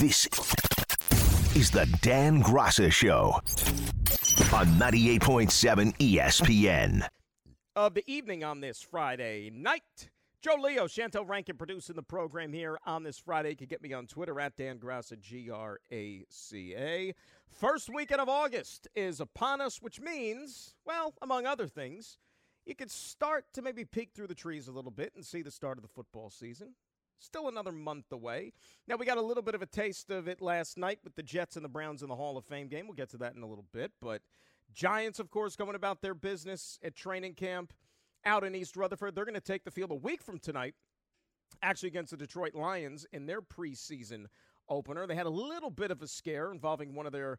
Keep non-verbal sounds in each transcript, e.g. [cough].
This is the Dan Graca Show on 98.7 ESPN. Of the evening on this Friday night. Joe Leo, Chantel Rankin producing the program here on this Friday. You can get me on Twitter at Dan Graca, G R A C A. First weekend of August is upon us, which means, well, among other things, you could start to maybe peek through the trees a little bit and see the start of the football season. Still another month away. Now, we got a little bit of a taste of it last night with the Jets and the Browns in the Hall of Fame game. We'll get to that in a little bit. But Giants, of course, going about their business at training camp out in East Rutherford. They're going to take the field a week from tonight, actually against the Detroit Lions in their preseason opener. They had a little bit of a scare involving one of their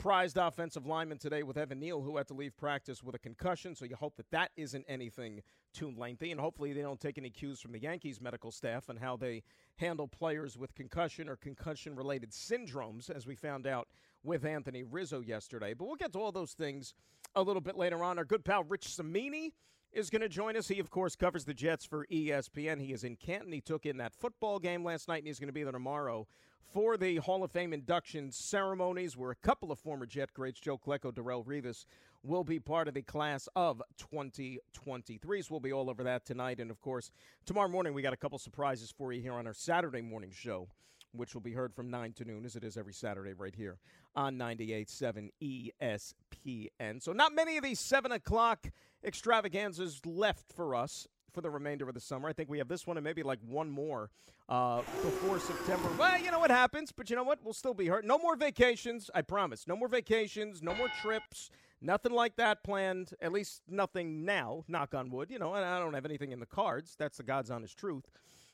prized offensive lineman today with Evan Neal, who had to leave practice with a concussion. So you hope that that isn't anything too lengthy, and hopefully they don't take any cues from the Yankees medical staff and how they handle players with concussion or concussion-related syndromes, as we found out with Anthony Rizzo yesterday. But we'll get to all those things a little bit later on. Our good pal Rich Cimini is going to join us. He, of course, covers the Jets for ESPN. He is in Canton. He took in that football game last night, and he's going to be there tomorrow for the Hall of Fame induction ceremonies, where a couple of former Jet greats, Joe Klecko, Darrelle Revis, will be part of the class of 2023. So we'll be all over that tonight. And, of course, tomorrow morning, we got a couple surprises for you here on our Saturday morning show which will be heard from 9 to noon, as it is every Saturday right here on 98.7 ESPN. So, not many of these 7 o'clock extravaganzas left for us for the remainder of the summer. I think we have this one and maybe like one more uh, before September. Well, you know what happens, but you know what? We'll still be hurt. No more vacations, I promise. No more vacations, no more trips. Nothing like that planned, at least nothing now, knock on wood. You know, and I don't have anything in the cards. That's the God's honest truth.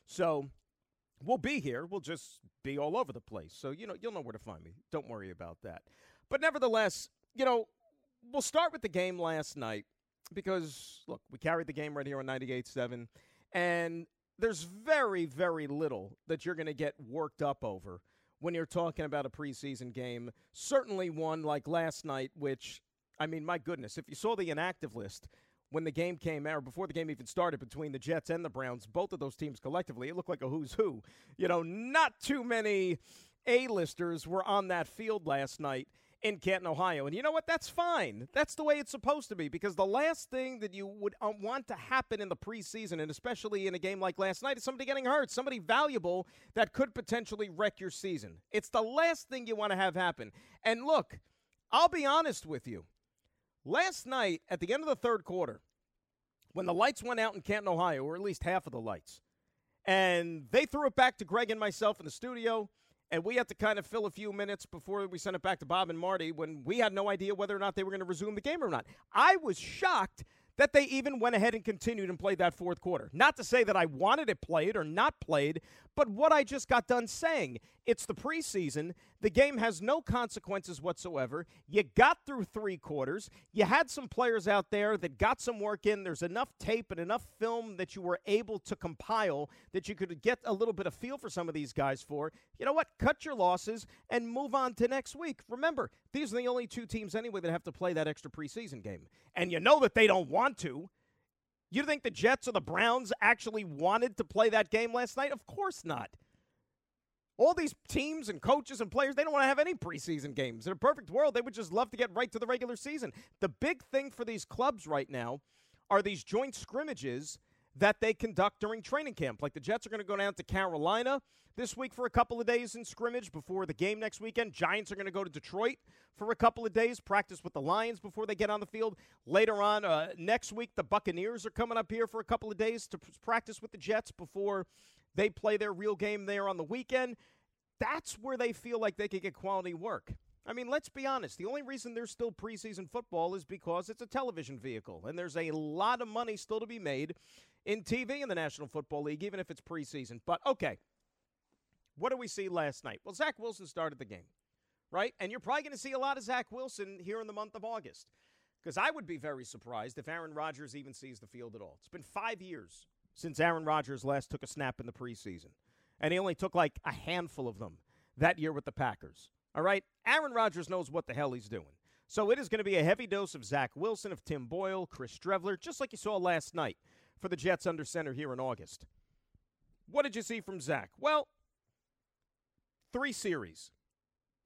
So we'll be here. We'll just be all over the place. So, you know, you'll know where to find me. Don't worry about that. But nevertheless, you know, we'll start with the game last night because, look, we carried the game right here on 98.7, and there's very, very little that you're going to get worked up over when you're talking about a preseason game. Certainly one like last night, which, I mean, my goodness, if you saw the inactive list, when the game came out, or before the game even started between the Jets and the Browns, both of those teams collectively, it looked like a who's who. You know, not too many A-listers were on that field last night in Canton, Ohio. And you know what? That's fine. That's the way it's supposed to be because the last thing that you would uh, want to happen in the preseason, and especially in a game like last night, is somebody getting hurt, somebody valuable that could potentially wreck your season. It's the last thing you want to have happen. And look, I'll be honest with you. Last night, at the end of the third quarter, when the lights went out in Canton, Ohio, or at least half of the lights, and they threw it back to Greg and myself in the studio, and we had to kind of fill a few minutes before we sent it back to Bob and Marty when we had no idea whether or not they were going to resume the game or not. I was shocked that they even went ahead and continued and played that fourth quarter. Not to say that I wanted it played or not played, but what I just got done saying. It's the preseason. The game has no consequences whatsoever. You got through three quarters. You had some players out there that got some work in. There's enough tape and enough film that you were able to compile that you could get a little bit of feel for some of these guys for. You know what? Cut your losses and move on to next week. Remember, these are the only two teams anyway that have to play that extra preseason game. And you know that they don't want to. You think the Jets or the Browns actually wanted to play that game last night? Of course not. All these teams and coaches and players, they don't want to have any preseason games. In a perfect world, they would just love to get right to the regular season. The big thing for these clubs right now are these joint scrimmages that they conduct during training camp. Like the Jets are going to go down to Carolina this week for a couple of days in scrimmage before the game next weekend. Giants are going to go to Detroit for a couple of days, practice with the Lions before they get on the field. Later on uh, next week, the Buccaneers are coming up here for a couple of days to practice with the Jets before they play their real game there on the weekend. That's where they feel like they could get quality work. I mean, let's be honest. The only reason there's still preseason football is because it's a television vehicle, and there's a lot of money still to be made in TV in the National Football League, even if it's preseason. But okay, what do we see last night? Well, Zach Wilson started the game, right? And you're probably going to see a lot of Zach Wilson here in the month of August. Because I would be very surprised if Aaron Rodgers even sees the field at all. It's been five years since Aaron Rodgers last took a snap in the preseason. And he only took like a handful of them that year with the Packers. All right? Aaron Rodgers knows what the hell he's doing. So it is going to be a heavy dose of Zach Wilson, of Tim Boyle, Chris Streveler, just like you saw last night for the Jets under center here in August. What did you see from Zach? Well, three series.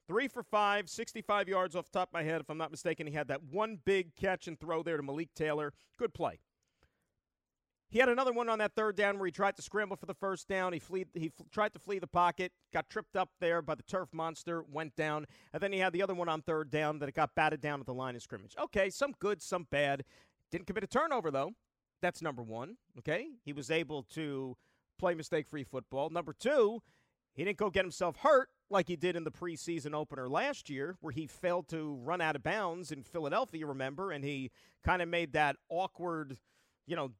Three for five, 65 yards off top of my head, if I'm not mistaken. He had that one big catch and throw there to Malik Taylor. Good play. He had another one on that third down where he tried to scramble for the first down. He flee, he tried to flee the pocket, got tripped up there by the turf monster, went down, and then he had the other one on third down that it got batted down at the line of scrimmage. Okay, some good, some bad. Didn't commit a turnover though. That's number one. Okay, he was able to play mistake-free football. Number two, he didn't go get himself hurt like he did in the preseason opener last year, where he failed to run out of bounds in Philadelphia. Remember, and he kind of made that awkward, you know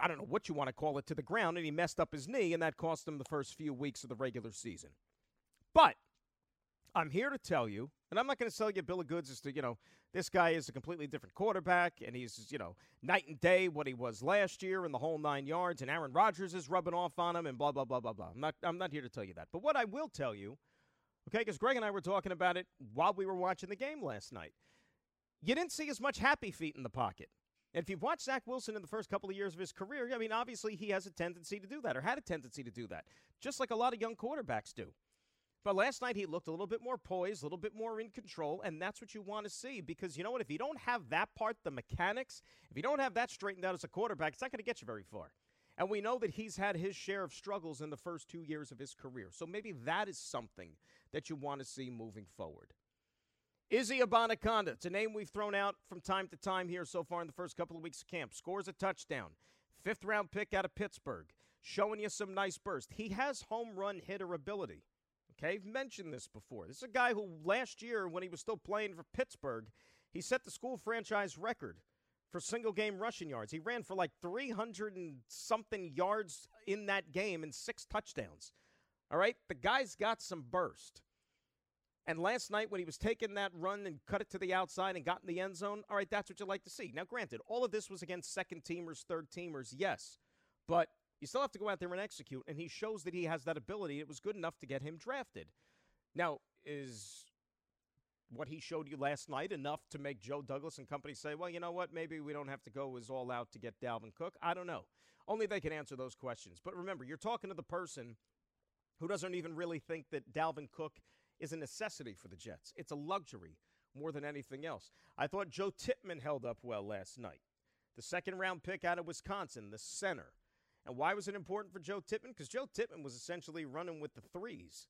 I don't know what you want to call it, to the ground, and he messed up his knee, and that cost him the first few weeks of the regular season. But I'm here to tell you, and I'm not going to sell you a bill of goods as to, you know, this guy is a completely different quarterback, and he's, you know, night and day what he was last year in the whole nine yards, and Aaron Rodgers is rubbing off on him, and blah, blah, blah, blah, blah. I'm not, I'm not here to tell you that. But what I will tell you, okay, because Greg and I were talking about it while we were watching the game last night, you didn't see as much happy feet in the pocket. And if you've watched Zach Wilson in the first couple of years of his career, I mean, obviously he has a tendency to do that or had a tendency to do that, just like a lot of young quarterbacks do. But last night he looked a little bit more poised, a little bit more in control, and that's what you want to see because you know what? If you don't have that part, the mechanics, if you don't have that straightened out as a quarterback, it's not going to get you very far. And we know that he's had his share of struggles in the first two years of his career. So maybe that is something that you want to see moving forward. Izzy Abanikanda, it's a name we've thrown out from time to time here so far in the first couple of weeks of camp. Scores a touchdown. Fifth round pick out of Pittsburgh. Showing you some nice burst. He has home run hitter ability. Okay, I've mentioned this before. This is a guy who last year, when he was still playing for Pittsburgh, he set the school franchise record for single game rushing yards. He ran for like 300 and something yards in that game and six touchdowns. All right, the guy's got some burst. And last night, when he was taking that run and cut it to the outside and got in the end zone, all right, that's what you like to see. Now, granted, all of this was against second teamers, third teamers, yes. But you still have to go out there and execute, and he shows that he has that ability. It was good enough to get him drafted. Now, is what he showed you last night enough to make Joe Douglas and company say, well, you know what, maybe we don't have to go as all out to get Dalvin Cook? I don't know. Only they can answer those questions. But remember, you're talking to the person who doesn't even really think that Dalvin Cook – is a necessity for the Jets. It's a luxury more than anything else. I thought Joe Tippmann held up well last night. The second round pick out of Wisconsin, the center. And why was it important for Joe Tippmann? Because Joe Tippmann was essentially running with the threes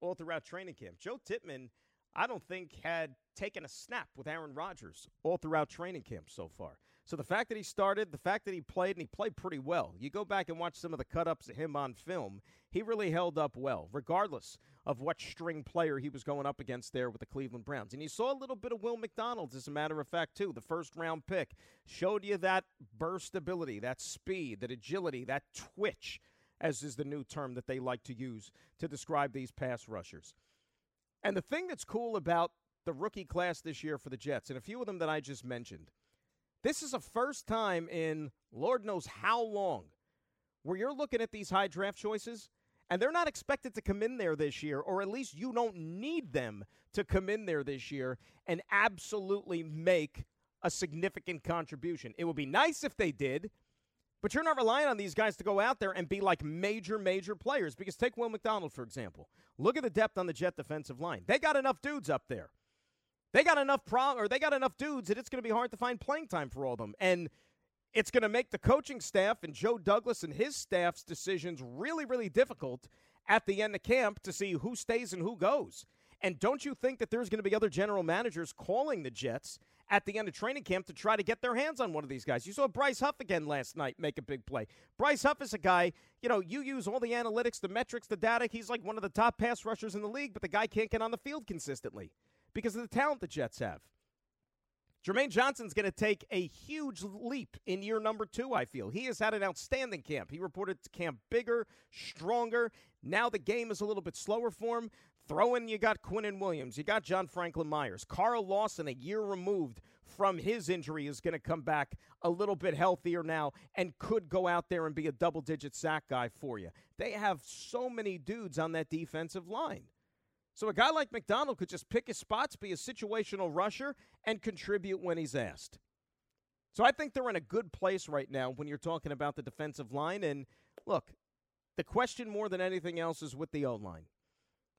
all throughout training camp. Joe Tippmann, I don't think, had taken a snap with Aaron Rodgers all throughout training camp so far. So the fact that he started, the fact that he played, and he played pretty well. You go back and watch some of the cut ups of him on film, he really held up well, regardless of what string player he was going up against there with the Cleveland Browns. And you saw a little bit of Will McDonald, as a matter of fact, too. The first round pick showed you that burst ability, that speed, that agility, that twitch, as is the new term that they like to use to describe these pass rushers. And the thing that's cool about the rookie class this year for the Jets, and a few of them that I just mentioned, this is a first time in Lord knows how long where you're looking at these high draft choices and they're not expected to come in there this year, or at least you don't need them to come in there this year and absolutely make a significant contribution. It would be nice if they did, but you're not relying on these guys to go out there and be like major, major players. Because take Will McDonald, for example. Look at the depth on the Jet defensive line. They got enough dudes up there. They got enough pro or they got enough dudes that it's going to be hard to find playing time for all of them. And it's going to make the coaching staff and Joe Douglas and his staff's decisions really, really difficult at the end of camp to see who stays and who goes. And don't you think that there's going to be other general managers calling the Jets at the end of training camp to try to get their hands on one of these guys? You saw Bryce Huff again last night make a big play. Bryce Huff is a guy, you know, you use all the analytics, the metrics, the data. He's like one of the top pass rushers in the league, but the guy can't get on the field consistently because of the talent the Jets have. Jermaine Johnson's going to take a huge leap in year number two, I feel. He has had an outstanding camp. He reported to camp bigger, stronger. Now the game is a little bit slower for him. Throw in, you got Quinnen Williams, you got John Franklin Myers. Carl Lawson, a year removed from his injury, is going to come back a little bit healthier now and could go out there and be a double digit sack guy for you. They have so many dudes on that defensive line. So a guy like McDonald could just pick his spots, be a situational rusher, and contribute when he's asked. So I think they're in a good place right now when you're talking about the defensive line. And look, the question more than anything else is with the O line.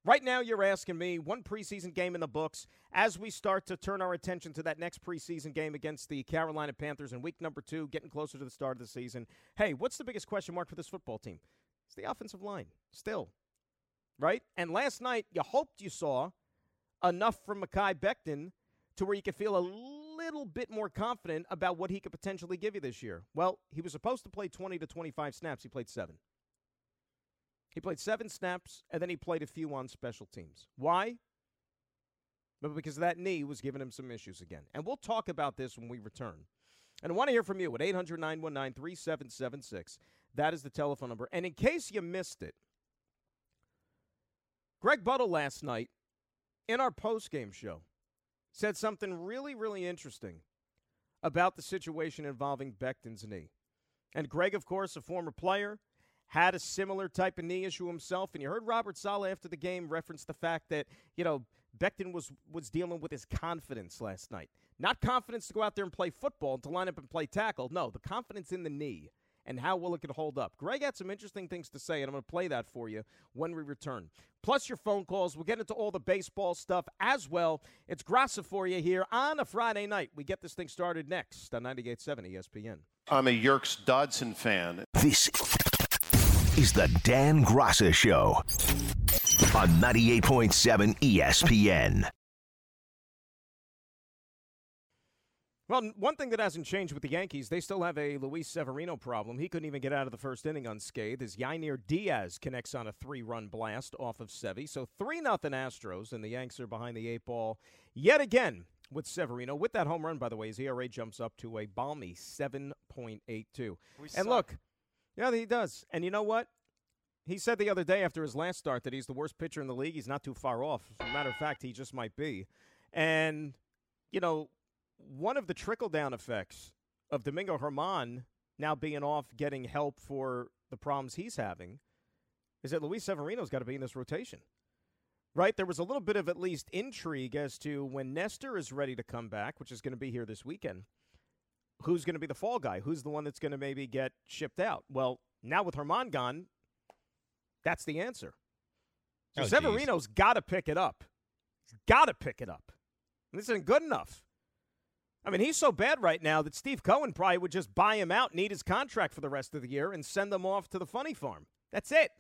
Right now, you're asking me one preseason game in the books as we start to turn our attention to that next preseason game against the Carolina Panthers in week number two, getting closer to the start of the season. Hey, what's the biggest question mark for this football team? It's the offensive line, still. Right? And last night, you hoped you saw enough from Mekhi Becton to where you could feel a little bit more confident about what he could potentially give you this year. Well, he was supposed to play 20 to 25 snaps. He played seven. He played seven snaps, and then he played a few on special teams. Why? Because that knee was giving him some issues again. And we'll talk about this when we return. And I want to hear from you at 800 919 3776. That is the telephone number. And in case you missed it, Greg Buttle last night in our post-game show said something really, really interesting about the situation involving Becton's knee. And Greg, of course, a former player, had a similar type of knee issue himself. And you heard Robert Saleh after the game reference the fact that, you know, Becton was, was dealing with his confidence last night. Not confidence to go out there and play football to line up and play tackle. No, the confidence in the knee and how well it could hold up. Greg had some interesting things to say, and I'm going to play that for you when we return. Plus your phone calls. We'll get into all the baseball stuff as well. It's Graca for you here on a Friday night. We get this thing started next on 98.7 ESPN. I'm a Yerkes Dodson fan. This is the Dan Graca Show on 98.7 ESPN. Well, one thing that hasn't changed with the Yankees, they still have a Luis Severino problem. He couldn't even get out of the first inning unscathed as Yainer Diaz connects on a three-run blast off of Sevy. So 3 nothing Astros, and the Yanks are behind the eight ball yet again with Severino. With that home run, by the way, his ERA jumps up to a balmy 7.82. And look, yeah, he does. And you know what? He said the other day after his last start that he's the worst pitcher in the league. He's not too far off. As a matter of fact, he just might be. And, you know, one of the trickle down effects of Domingo Germán now being off getting help for the problems he's having is that Luis Severino's got to be in this rotation. Right? There was a little bit of at least intrigue as to when Nestor is ready to come back, which is going to be here this weekend. Who's going to be the fall guy? Who's the one that's going to maybe get shipped out? Well, now with Germán gone, that's the answer. So Oh, Severino's got to pick it up. He's got to pick it up. And this isn't good enough. I mean, he's so bad right now that Steve Cohen probably would just buy him out, need his contract for the rest of the year, and send them off to the funny farm. That's it.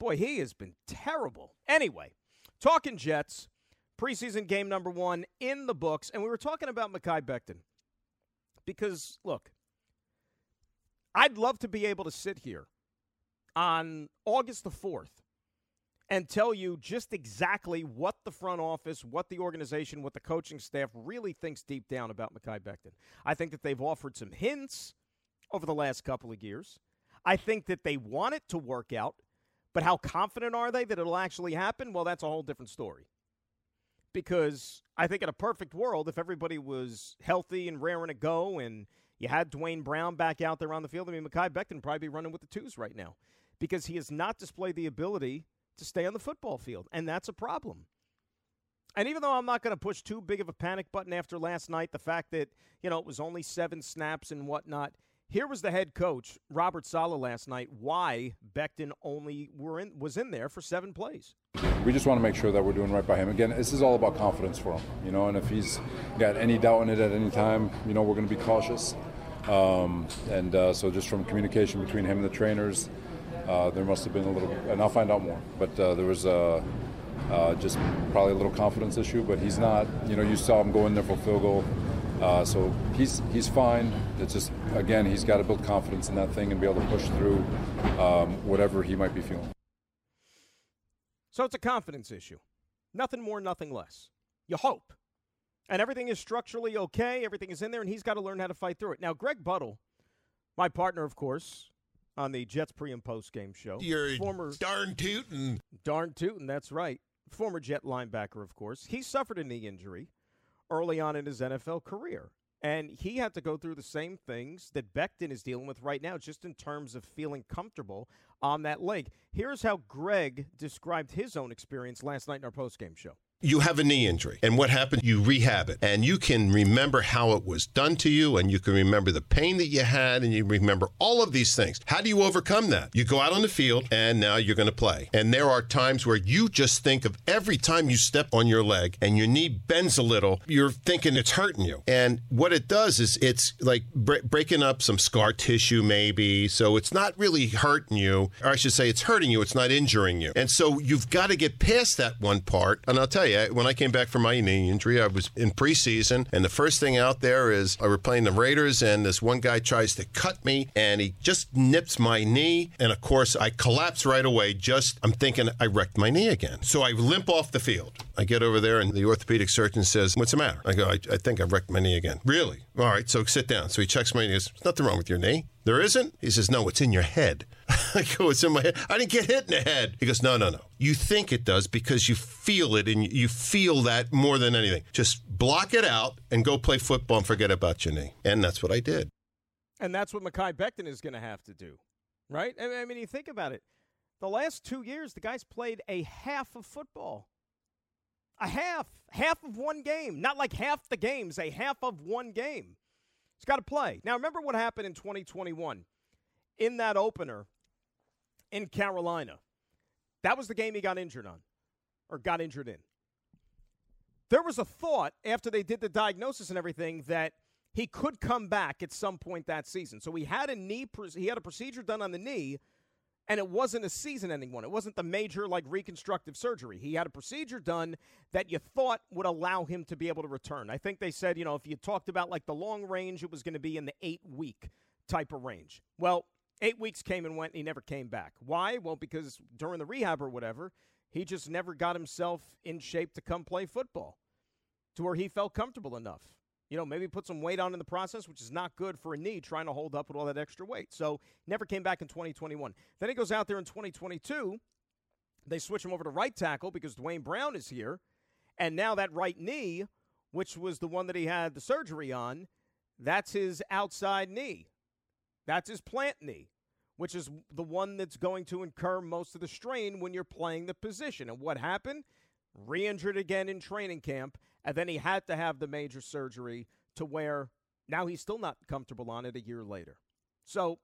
Boy, he has been terrible. Anyway, talking Jets, preseason game number one in the books, and we were talking about Mekhi Becton. Because, look, I'd love to be able to sit here on August the 4th and tell you just exactly what the front office, what the organization, what the coaching staff really thinks deep down about Mekhi Becton. I think that they've offered some hints over the last couple of years. I think that they want it to work out, but how confident are they that it'll actually happen? Well, that's a whole different story. Because I think in a perfect world, if everybody was healthy and raring to go and you had Duane Brown back out there on the field, I mean, Mekhi Becton probably be running with the twos right now because he has not displayed the ability to stay on the football field, and that's a problem. And even though I'm not going to push too big of a panic button after last night, the fact that, you know, it was only seven snaps and whatnot, here was the head coach, Robert Saleh, last night, why Becton only were in, was in there for seven plays. We just want to make sure that we're doing right by him. Again, this is all about confidence for him, you know, and if he's got any doubt in it at any time, you know, we're going to be cautious. Um, and uh, so just from communication between him and the trainers, uh, there must have been a little, and I'll find out more. But uh, there was uh, uh, just probably a little confidence issue. But he's not, you know, you saw him go in there for a field goal, uh, so he's he's fine. It's just again, he's got to build confidence in that thing and be able to push through um, whatever he might be feeling. So it's a confidence issue. Nothing more, nothing less. You hope. And everything is structurally okay, everything is in there, and he's got to learn how to fight through it. Now, Greg Buttle, my partner, of course, on the Jets pre and post game show. You're former darn tootin'. darn tootin', that's right. Former Jet linebacker, of course. He suffered a knee injury early on in his NFL career. And he had to go through the same things that Becton is dealing with right now, just in terms of feeling comfortable on that leg. Here's how Greg described his own experience last night in our post game show you have a knee injury and what happened? You rehab it and you can remember how it was done to you and you can remember the pain that you had and you remember all of these things. How do you overcome that? You go out on the field and now you're going to play. And there are times where you just think of every time you step on your leg and your knee bends a little you're thinking it's hurting you. And what it does is it's like bre- breaking up some scar tissue maybe. So it's not really hurting you or i should say it's hurting you it's not injuring you. And so you've got to get past that one part and i'll tell you when I came back from my knee injury, I was in preseason, and the first thing out there is I were playing the Raiders, and this one guy tries to cut me, and he just nips my knee, and of course I collapse right away. Just I'm thinking I wrecked my knee again, so I limp off the field. I get over there, and the orthopedic surgeon says, "What's the matter?" I go, "I, I think I've wrecked my knee again." Really? All right, so sit down. So he checks my knee. "There's nothing wrong with your knee." There isn't? He says, No, it's in your head. [laughs] I go, It's in my head. I didn't get hit in the head. He goes, No, no, no. You think it does because you feel it and you feel that more than anything. Just block it out and go play football and forget about your knee. And that's what I did. And that's what Mekhi Becton is going to have to do, right? I mean, you think about it. The last two years, the guy's played a half of football. A half. Half of one game. Not like half the games, a half of one game. He's got to play. Now, remember what happened in 2021 in that opener in Carolina. That was the game he got injured on, or got injured in. There was a thought after they did the diagnosis and everything that he could come back at some point that season. So he had a knee, he had a procedure done on the knee and it wasn't a season ending one. It wasn't the major, like, reconstructive surgery. He had a procedure done that you thought would allow him to be able to return. I think they said, you know, if you talked about, like, the long range, it was going to be in the eight week type of range. Well, eight weeks came and went, and he never came back. Why? Well, because during the rehab or whatever, he just never got himself in shape to come play football to where he felt comfortable enough you know, maybe put some weight on in the process, which is not good for a knee trying to hold up with all that extra weight. So never came back in 2021. Then he goes out there in 2022. They switch him over to right tackle because Duane Brown is here. And now that right knee, which was the one that he had the surgery on, that's his outside knee. That's his plant knee, which is the one that's going to incur most of the strain when you're playing the position. And what happened? Re injured again in training camp and then he had to have the major surgery to where now he's still not comfortable on it a year later. So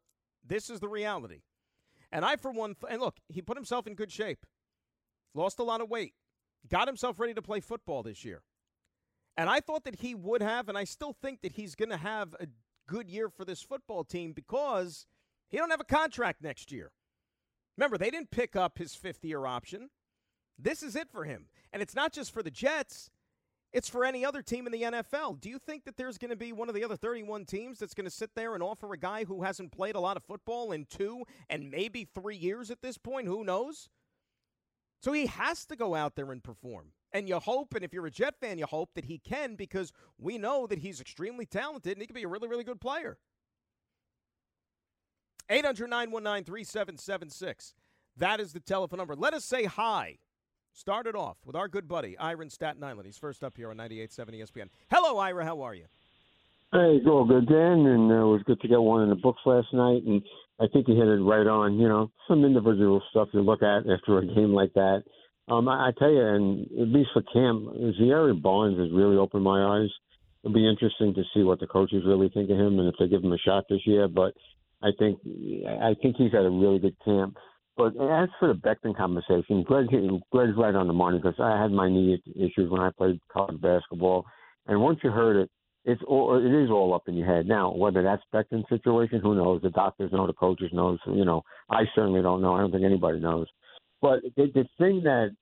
this is the reality. And I, for one, th- and look, he put himself in good shape, lost a lot of weight, got himself ready to play football this year. And I thought that he would have, and I still think that he's going to have a good year for this football team because he don't have a contract next year. Remember, they didn't pick up his fifth year option. This is it for him. And it's not just for the Jets, it's for any other team in the NFL. Do you think that there's going to be one of the other 31 teams that's going to sit there and offer a guy who hasn't played a lot of football in two and maybe three years at this point? Who knows? So he has to go out there and perform. And you hope, and if you're a Jet fan, you hope that he can because we know that he's extremely talented and he can be a really, really good player. 800 919 3776. That is the telephone number. Let us say hi Started off with our good buddy, Ira Staten Island. He's first up here on 98.7 ESPN. Hello, Ira. How are you? Hey, all good, Dan. And uh, it was good to get one in the books last night. And I think you hit it right on. You know, some individual stuff you look at after a game like that. Um, I, I tell you, and at least for Cam, Zaire Barnes has really opened my eyes. It'll be interesting to see what the coaches really think of him and if they give him a shot this year. But I think I think he's had a really good camp. But as for the Becton conversation, Greg, Greg's right on the money because I had my knee issues when I played college basketball, and once you heard it, it's all it is all up in your head. Now, whether that's Becton's situation, who knows? The doctors know, the coaches knows. You know, I certainly don't know. I don't think anybody knows. But the, the thing that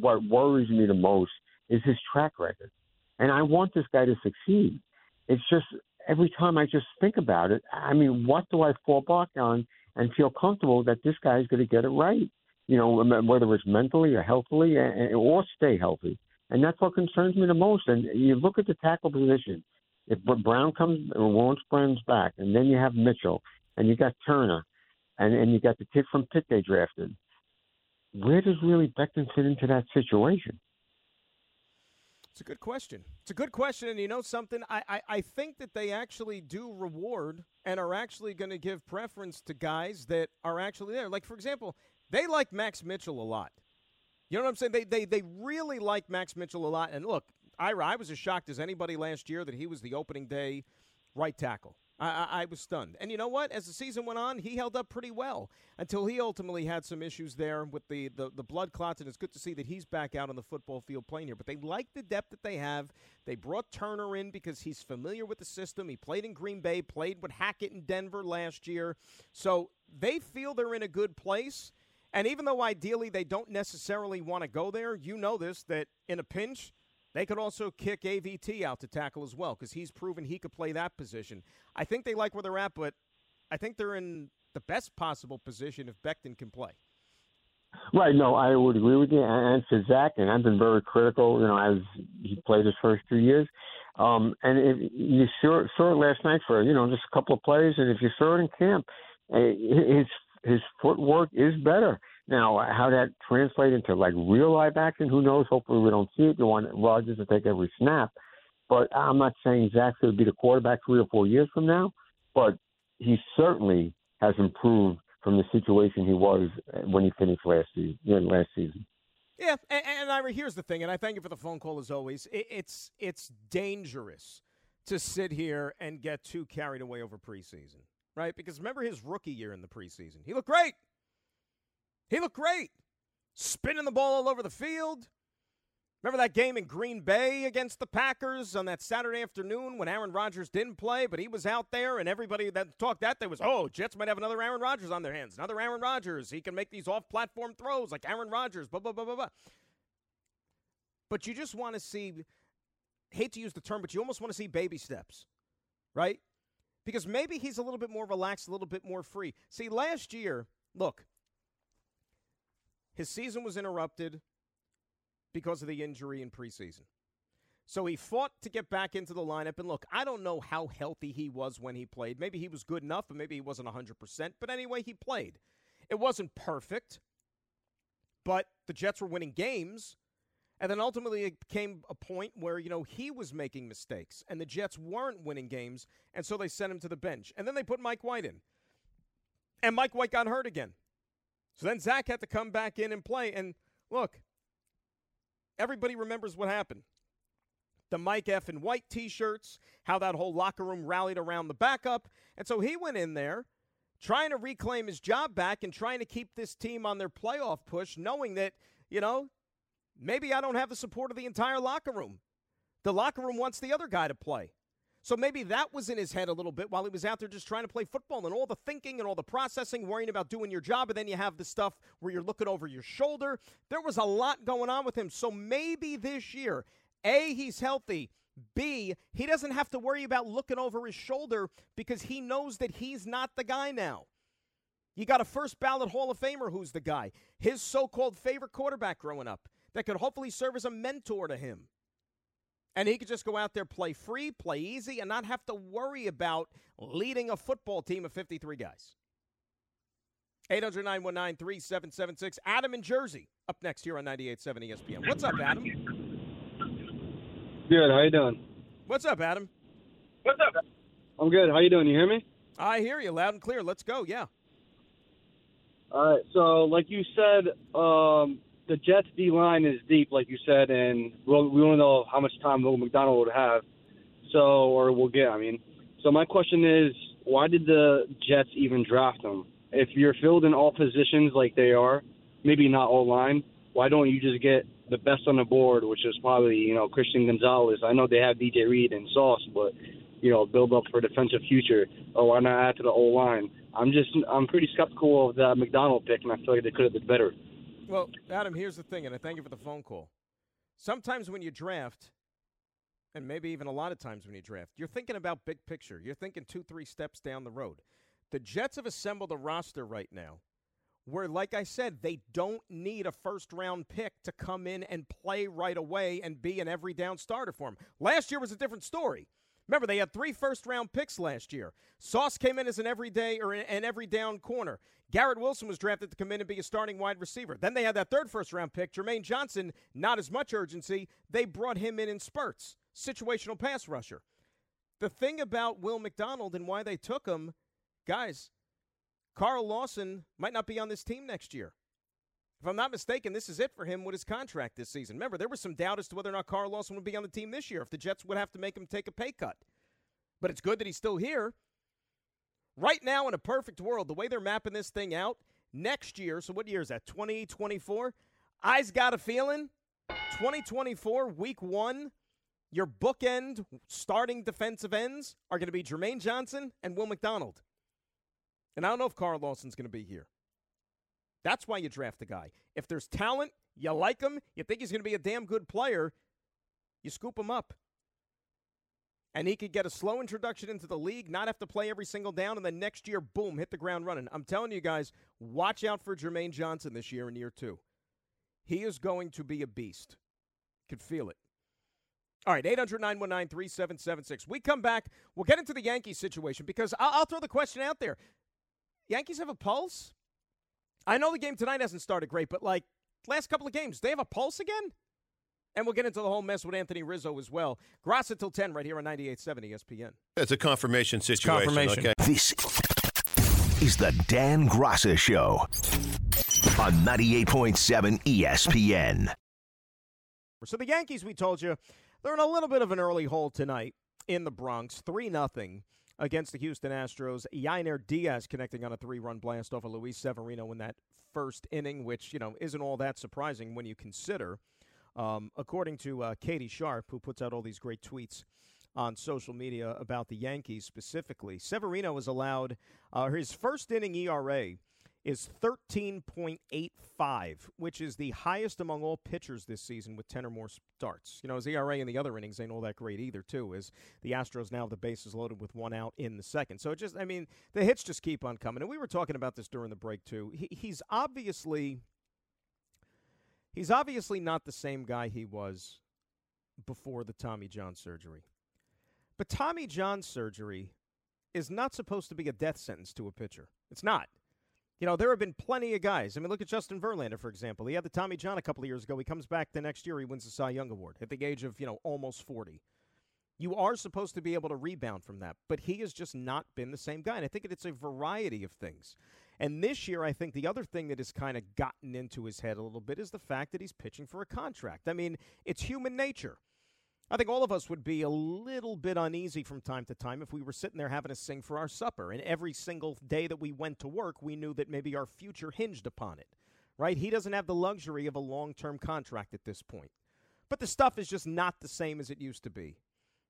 what worries me the most is his track record, and I want this guy to succeed. It's just every time I just think about it, I mean, what do I fall back on and feel comfortable that this guy is going to get it right. You know, whether it's mentally or healthily, or stay healthy. And that's what concerns me the most. And you look at the tackle position. If Brown comes or Lawrence Brown's back, and then you have Mitchell, and you got Turner, and and you got the kid from Pitt they drafted. Where does really Becton fit into that situation? It's a good question. It's a good question, and you know something? I, I, I think that they actually do reward and are actually going to give preference to guys that are actually there. Like, for example, they like Max Mitchell a lot. You know what I'm saying? They, they, they really like Max Mitchell a lot. And look, Ira, I was as shocked as anybody last year that he was the opening day right tackle. I, I, was stunned. And you know what? As the season went on, he held up pretty well until he ultimately had some issues there with the, the, the blood clots. And it's good to see that he's back out on the football field playing here. But they like the depth that they have. They brought Turner in because he's familiar with the system. He played in Green Bay, played with Hackett in Denver last year. So they feel they're in a good place. And even though ideally they don't necessarily want to go there, you know this that in a pinch, they could also kick AVT out to tackle as well because he's proven he could play that position. I think they like where they're at, but I think they're in the best possible position if Becton can play. Right. No, I would agree with you. And for Zach, and I've been very critical, you know, as he played his first two years. Um, and if you saw, saw it last night for, you know, just a couple of plays, and if you saw it in camp, eh, his his footwork is better. Now, how that translates into like real live action, who knows? Hopefully, we don't see it. You want Rodgers to take every snap, but I'm not saying Zach's going to be the quarterback three or four years from now. But he certainly has improved from the situation he was uh, when he finished last season. Last season. Yeah, and, and Ira, here's the thing, and I thank you for the phone call as always. It, it's it's dangerous to sit here and get too carried away over preseason, right? Because remember his rookie year in the preseason, he looked great. He looked great, spinning the ball all over the field. Remember that game in Green Bay against the Packers on that Saturday afternoon when Aaron Rodgers didn't play, but he was out there, and everybody that talked that day was, oh, Jets might have another Aaron Rodgers on their hands. Another Aaron Rodgers. He can make these off platform throws like Aaron Rodgers, blah, blah, blah, blah, blah. But you just want to see, hate to use the term, but you almost want to see baby steps, right? Because maybe he's a little bit more relaxed, a little bit more free. See, last year, look, his season was interrupted because of the injury in preseason. So he fought to get back into the lineup. And look, I don't know how healthy he was when he played. Maybe he was good enough, but maybe he wasn't 100%. But anyway, he played. It wasn't perfect, but the Jets were winning games. And then ultimately it came a point where, you know, he was making mistakes and the Jets weren't winning games. And so they sent him to the bench. And then they put Mike White in. And Mike White got hurt again. So then Zach had to come back in and play. And look, everybody remembers what happened. The Mike F. and White t shirts, how that whole locker room rallied around the backup. And so he went in there trying to reclaim his job back and trying to keep this team on their playoff push, knowing that, you know, maybe I don't have the support of the entire locker room. The locker room wants the other guy to play. So maybe that was in his head a little bit while he was out there just trying to play football and all the thinking and all the processing, worrying about doing your job. And then you have the stuff where you're looking over your shoulder. There was a lot going on with him. So maybe this year, A, he's healthy. B, he doesn't have to worry about looking over his shoulder because he knows that he's not the guy now. You got a first ballot Hall of Famer who's the guy. His so called favorite quarterback growing up that could hopefully serve as a mentor to him. And he could just go out there, play free, play easy, and not have to worry about leading a football team of 53 guys. 800 919 3776. Adam in Jersey up next here on 98.7 ESPN. What's up, Adam? Good. How you doing? What's up, Adam? What's up? I'm good. How you doing? You hear me? I hear you loud and clear. Let's go. Yeah. All right. So, like you said, um, the Jets D line is deep, like you said, and we'll, we don't know how much time Will McDonald would have, so or will get. I mean, so my question is, why did the Jets even draft him? If you're filled in all positions like they are, maybe not all line, why don't you just get the best on the board, which is probably you know Christian Gonzalez? I know they have DJ Reed and Sauce, but you know build up for defensive future. Or why not add to the O line? I'm just I'm pretty skeptical of that McDonald pick, and I feel like they could have been better. Well, Adam, here's the thing, and I thank you for the phone call. Sometimes when you draft, and maybe even a lot of times when you draft, you're thinking about big picture. You're thinking two, three steps down the road. The Jets have assembled a roster right now where, like I said, they don't need a first round pick to come in and play right away and be an every down starter for them. Last year was a different story Remember, they had three first round picks last year. Sauce came in as an everyday or an every down corner. Garrett Wilson was drafted to come in and be a starting wide receiver. Then they had that third first round pick, Jermaine Johnson, not as much urgency. They brought him in in spurts, situational pass rusher. The thing about Will McDonald and why they took him, guys, Carl Lawson might not be on this team next year. If I'm not mistaken, this is it for him with his contract this season. Remember, there was some doubt as to whether or not Carl Lawson would be on the team this year, if the Jets would have to make him take a pay cut. But it's good that he's still here. Right now, in a perfect world, the way they're mapping this thing out, next year, so what year is that, 2024? I's got a feeling 2024, week one, your bookend starting defensive ends are going to be Jermaine Johnson and Will McDonald. And I don't know if Carl Lawson's going to be here. That's why you draft the guy. If there's talent, you like him, you think he's going to be a damn good player, you scoop him up. And he could get a slow introduction into the league, not have to play every single down, and then next year, boom, hit the ground running. I'm telling you guys, watch out for Jermaine Johnson this year in year two. He is going to be a beast. Could feel it. All right, 800 919 3776. We come back. We'll get into the Yankees situation because I'll, I'll throw the question out there. Yankees have a pulse? I know the game tonight hasn't started great, but like last couple of games, they have a pulse again? And we'll get into the whole mess with Anthony Rizzo as well. Graca until 10 right here on 98.7 ESPN. It's a confirmation situation. confirmation. Okay. This is the Dan Graca Show on 98.7 ESPN. So the Yankees, we told you, they're in a little bit of an early hole tonight in the Bronx, 3 nothing against the Houston Astros. Yainer Diaz connecting on a three-run blast off of Luis Severino in that first inning, which, you know, isn't all that surprising when you consider – um, according to uh, Katie Sharp, who puts out all these great tweets on social media about the Yankees specifically, Severino was allowed uh, his first inning ERA is 13.85, which is the highest among all pitchers this season with 10 or more starts. You know, his ERA in the other innings ain't all that great either, too, as the Astros now have the bases loaded with one out in the second. So it just, I mean, the hits just keep on coming. And we were talking about this during the break, too. He, he's obviously He's obviously not the same guy he was before the Tommy John surgery. But Tommy John surgery is not supposed to be a death sentence to a pitcher. It's not. You know, there have been plenty of guys. I mean, look at Justin Verlander, for example. He had the Tommy John a couple of years ago. He comes back the next year, he wins the Cy Young Award at the age of, you know, almost 40. You are supposed to be able to rebound from that, but he has just not been the same guy. And I think it's a variety of things. And this year, I think the other thing that has kind of gotten into his head a little bit is the fact that he's pitching for a contract. I mean, it's human nature. I think all of us would be a little bit uneasy from time to time if we were sitting there having to sing for our supper. And every single day that we went to work, we knew that maybe our future hinged upon it, right? He doesn't have the luxury of a long term contract at this point. But the stuff is just not the same as it used to be.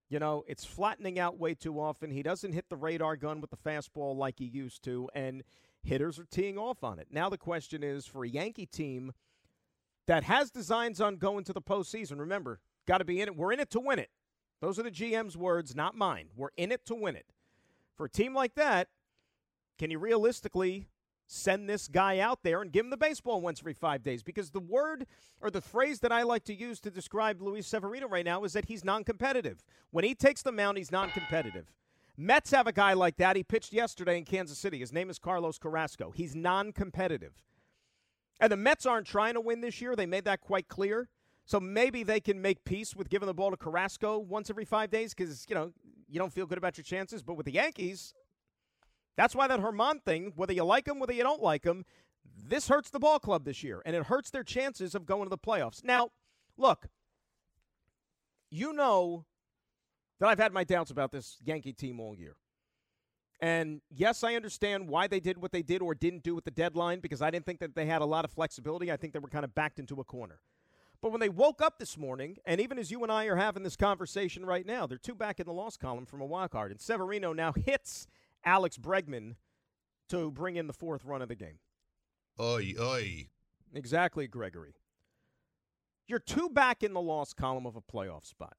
You know, it's flattening out way too often. He doesn't hit the radar gun with the fastball like he used to. And hitters are teeing off on it. Now the question is for a Yankee team that has designs on going to the postseason. Remember, got to be in it. We're in it to win it. Those are the GM's words, not mine. We're in it to win it. For a team like that, can you realistically send this guy out there and give him the baseball once every five days? Because the word or the phrase that I like to use to describe Luis Severino right now is that he's non competitive. When he takes the mound, he's non competitive. Mets have a guy like that. He pitched yesterday in Kansas City. His name is Carlos Carrasco. He's non competitive. And the Mets aren't trying to win this year. They made that quite clear. So maybe they can make peace with giving the ball to Carrasco once every five days because, you know, you don't feel good about your chances. But with the Yankees, that's why that Germán thing, whether you like him, whether you don't like him, this hurts the ball club this year, and it hurts their chances of going to the playoffs. Now, look, you know that I've had my doubts about this Yankee team all year. And yes, I understand why they did what they did or didn't do with the deadline because I didn't think that they had a lot of flexibility. I think they were kind of backed into a corner. But when they woke up this morning, and even as you and I are having this conversation right now, they're two back in the loss column from a wild card. And Severino now hits Alex Bregman to bring in the fourth run of the game. Oi, oi. Exactly, Gregory. You're two back in the loss column of a playoff spot.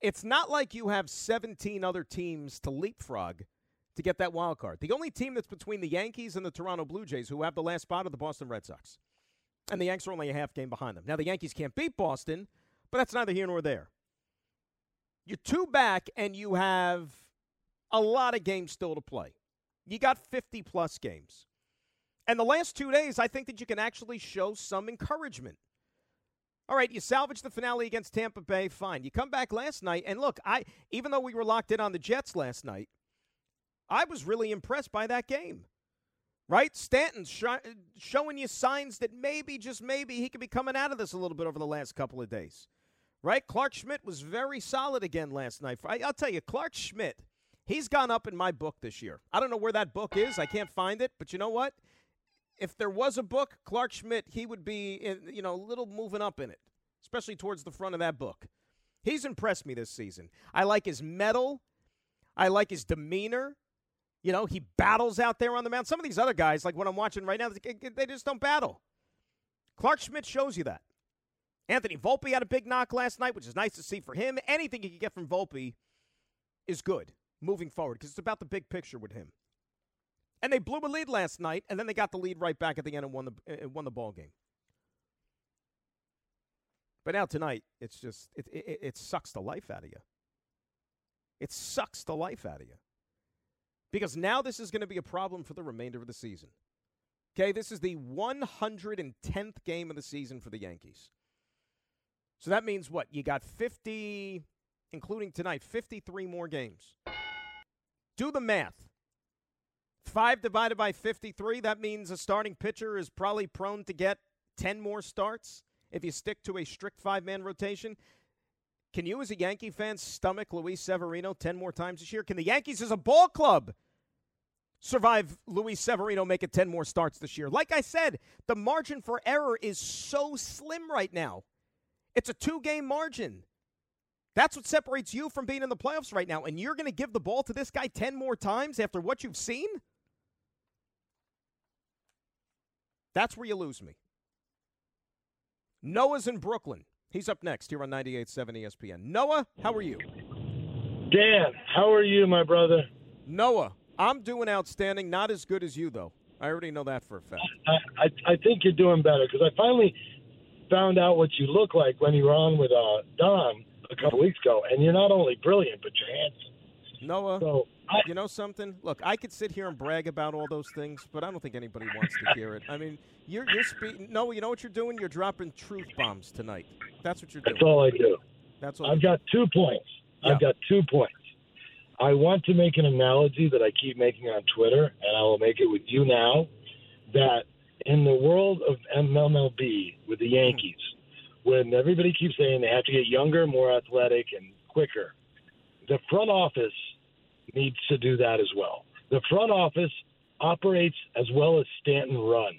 It's not like you have 17 other teams to leapfrog to get that wild card. The only team that's between the Yankees and the Toronto Blue Jays who have the last spot are the Boston Red Sox. And the Yanks are only a half game behind them. Now, the Yankees can't beat Boston, but that's neither here nor there. You're two back, and you have a lot of games still to play. You got 50 plus games. And the last two days, I think that you can actually show some encouragement. All right, you salvage the finale against Tampa Bay, fine. You come back last night, and look, I even though we were locked in on the Jets last night, I was really impressed by that game. Right? Stanton's sh- showing you signs that maybe, just maybe, he could be coming out of this a little bit over the last couple of days. Right? Clarke Schmidt was very solid again last night. I, I'll tell you, Clarke Schmidt, he's gone up in my book this year. I don't know where that book is. I can't find it. But you know what? If there was a book, Clarke Schmidt, he would be, in, you know, a little moving up in it, especially towards the front of that book. He's impressed me this season. I like his metal. I like his demeanor. You know, he battles out there on the mound. Some of these other guys, like what I'm watching right now, they just don't battle. Clarke Schmidt shows you that. Anthony Volpe had a big knock last night, which is nice to see for him. Anything you can get from Volpe is good moving forward because it's about the big picture with him. And they blew a lead last night, and then they got the lead right back at the end and won the won the ball game. But now tonight, it's just it, it, it sucks the life out of you. It sucks the life out of you because now this is going to be a problem for the remainder of the season. Okay, this is the 110th game of the season for the Yankees. So that means what? You got 50, including tonight, 53 more games. Do the math. 5 divided by 53, that means a starting pitcher is probably prone to get 10 more starts if you stick to a strict five man rotation. Can you, as a Yankee fan, stomach Luis Severino 10 more times this year? Can the Yankees, as a ball club, survive Luis Severino making 10 more starts this year? Like I said, the margin for error is so slim right now. It's a two game margin. That's what separates you from being in the playoffs right now. And you're going to give the ball to this guy 10 more times after what you've seen? That's where you lose me. Noah's in Brooklyn. He's up next here on 98.7 ESPN. Noah, how are you? Dan, how are you, my brother? Noah, I'm doing outstanding. Not as good as you, though. I already know that for a fact. I, I, I think you're doing better because I finally found out what you look like when you were on with uh, Don a couple weeks ago, and you're not only brilliant, but you're handsome. Noah, So I, you know something? Look, I could sit here and brag about all those things, but I don't think anybody wants to hear it. I mean, you're you're speaking. No, you know what you're doing? You're dropping truth bombs tonight. That's what you're doing. that's all I do. That's all. I've got two points. Yeah. I've got two points. I want to make an analogy that I keep making on Twitter, and I will make it with you now. That in the world of MLB with the Yankees, when everybody keeps saying they have to get younger, more athletic, and quicker, the front office needs to do that as well. The front office operates as well as Stanton runs,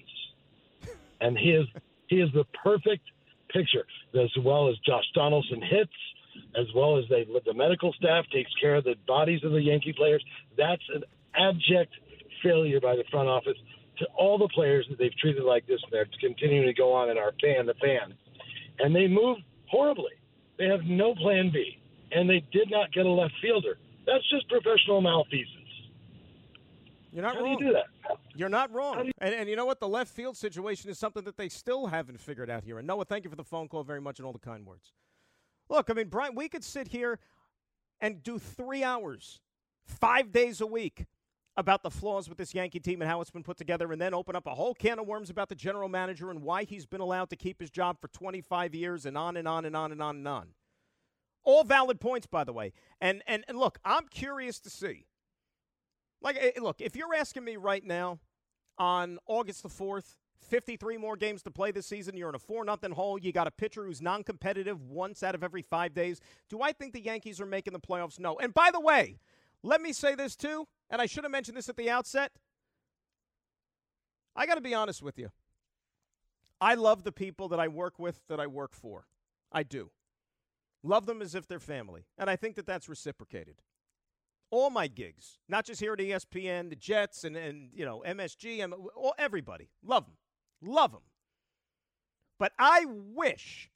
and he is he is the perfect picture. As well as Josh Donaldson hits, as well as they the medical staff takes care of the bodies of the Yankee players. That's an abject failure by the front office to all the players that they've treated like this. And they're continuing to go on in our fan, the fan, and they move horribly. They have no plan B, and they did not get a left fielder. That's just professional malfeasance. You're not How do wrong. you do that? You're not wrong. And, and you know what? The left field situation is something that they still haven't figured out here. And Noah, thank you for the phone call very much and all the kind words. Look, I mean, Brian, we could sit here and do three hours, five days a week about the flaws with this Yankee team and how it's been put together, and then open up a whole can of worms about the general manager and why he's been allowed to keep his job for 25 years and on and on and on and on and on. All valid points, by the way. And and, and look, I'm curious to see. Like, eh, look, if you're asking me right now on August the 4th, 53 more games to play this season, you're in a 4 nothing hole, you got a pitcher who's non competitive once out of every five days. Do I think the Yankees are making the playoffs? No. And by the way, let me say this too, and I should have mentioned this at the outset. I got to be honest with you. I love the people that I work with, that I work for. I do. Love them as if they're family. And I think that that's reciprocated all my gigs, not just here at ESPN, the Jets and, and you know, MSG, all, everybody. Love them. Love them. But I wish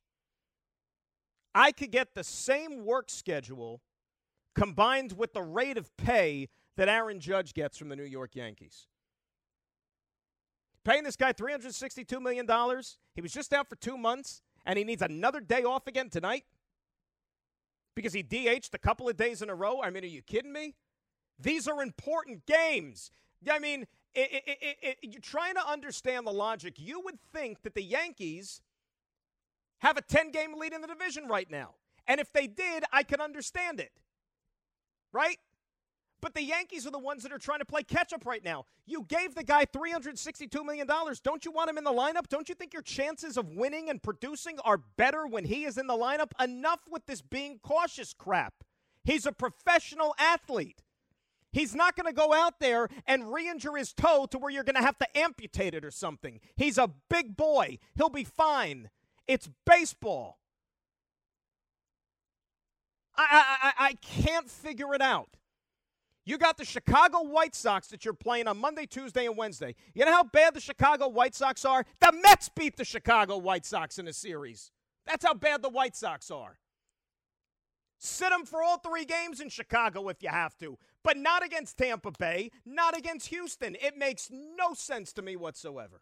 I could get the same work schedule combined with the rate of pay that Aaron Judge gets from the New York Yankees. Paying this guy $362 million. He was just out for two months, and he needs another day off again tonight because he DH'd a couple of days in a row? I mean, are you kidding me? These are important games. I mean, it, it, it, you're trying to understand the logic. You would think that the Yankees have a 10 game lead in the division right now. And if they did, I could understand it. Right? But the Yankees are the ones that are trying to play catch up right now. You gave the guy $362 million. Don't you want him in the lineup? Don't you think your chances of winning and producing are better when he is in the lineup? Enough with this being cautious crap. He's a professional athlete. He's not going to go out there and re injure his toe to where you're going to have to amputate it or something. He's a big boy. He'll be fine. It's baseball. I, I, I can't figure it out. You got the Chicago White Sox that you're playing on Monday, Tuesday, and Wednesday. You know how bad the Chicago White Sox are? The Mets beat the Chicago White Sox in a series. That's how bad the White Sox are. Sit them for all three games in Chicago if you have to, but not against Tampa Bay, not against Houston. It makes no sense to me whatsoever.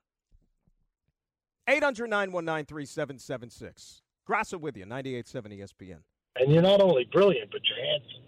800 919 3776. Graca with you, 98.7 ESPN. And you're not only brilliant, but you're handsome.